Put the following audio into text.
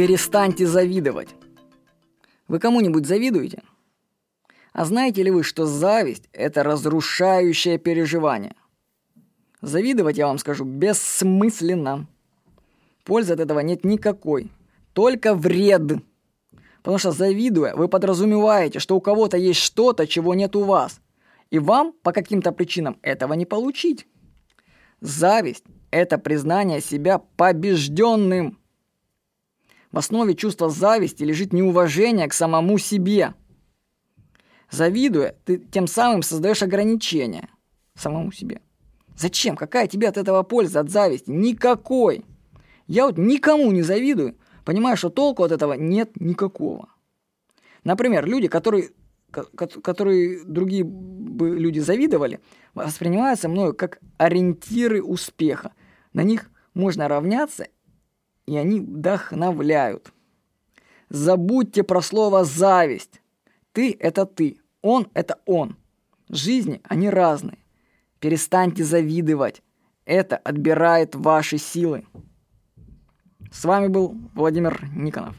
перестаньте завидовать. Вы кому-нибудь завидуете? А знаете ли вы, что зависть – это разрушающее переживание? Завидовать, я вам скажу, бессмысленно. Пользы от этого нет никакой, только вред. Потому что завидуя, вы подразумеваете, что у кого-то есть что-то, чего нет у вас. И вам по каким-то причинам этого не получить. Зависть – это признание себя побежденным. В основе чувства зависти лежит неуважение к самому себе. Завидуя, ты тем самым создаешь ограничения самому себе. Зачем? Какая тебе от этого польза, от зависти? Никакой. Я вот никому не завидую, понимаю, что толку от этого нет никакого. Например, люди, которые, которые другие бы люди завидовали, воспринимаются мною как ориентиры успеха. На них можно равняться, и они вдохновляют. Забудьте про слово «зависть». Ты – это ты, он – это он. Жизни они разные. Перестаньте завидовать. Это отбирает ваши силы. С вами был Владимир Никонов.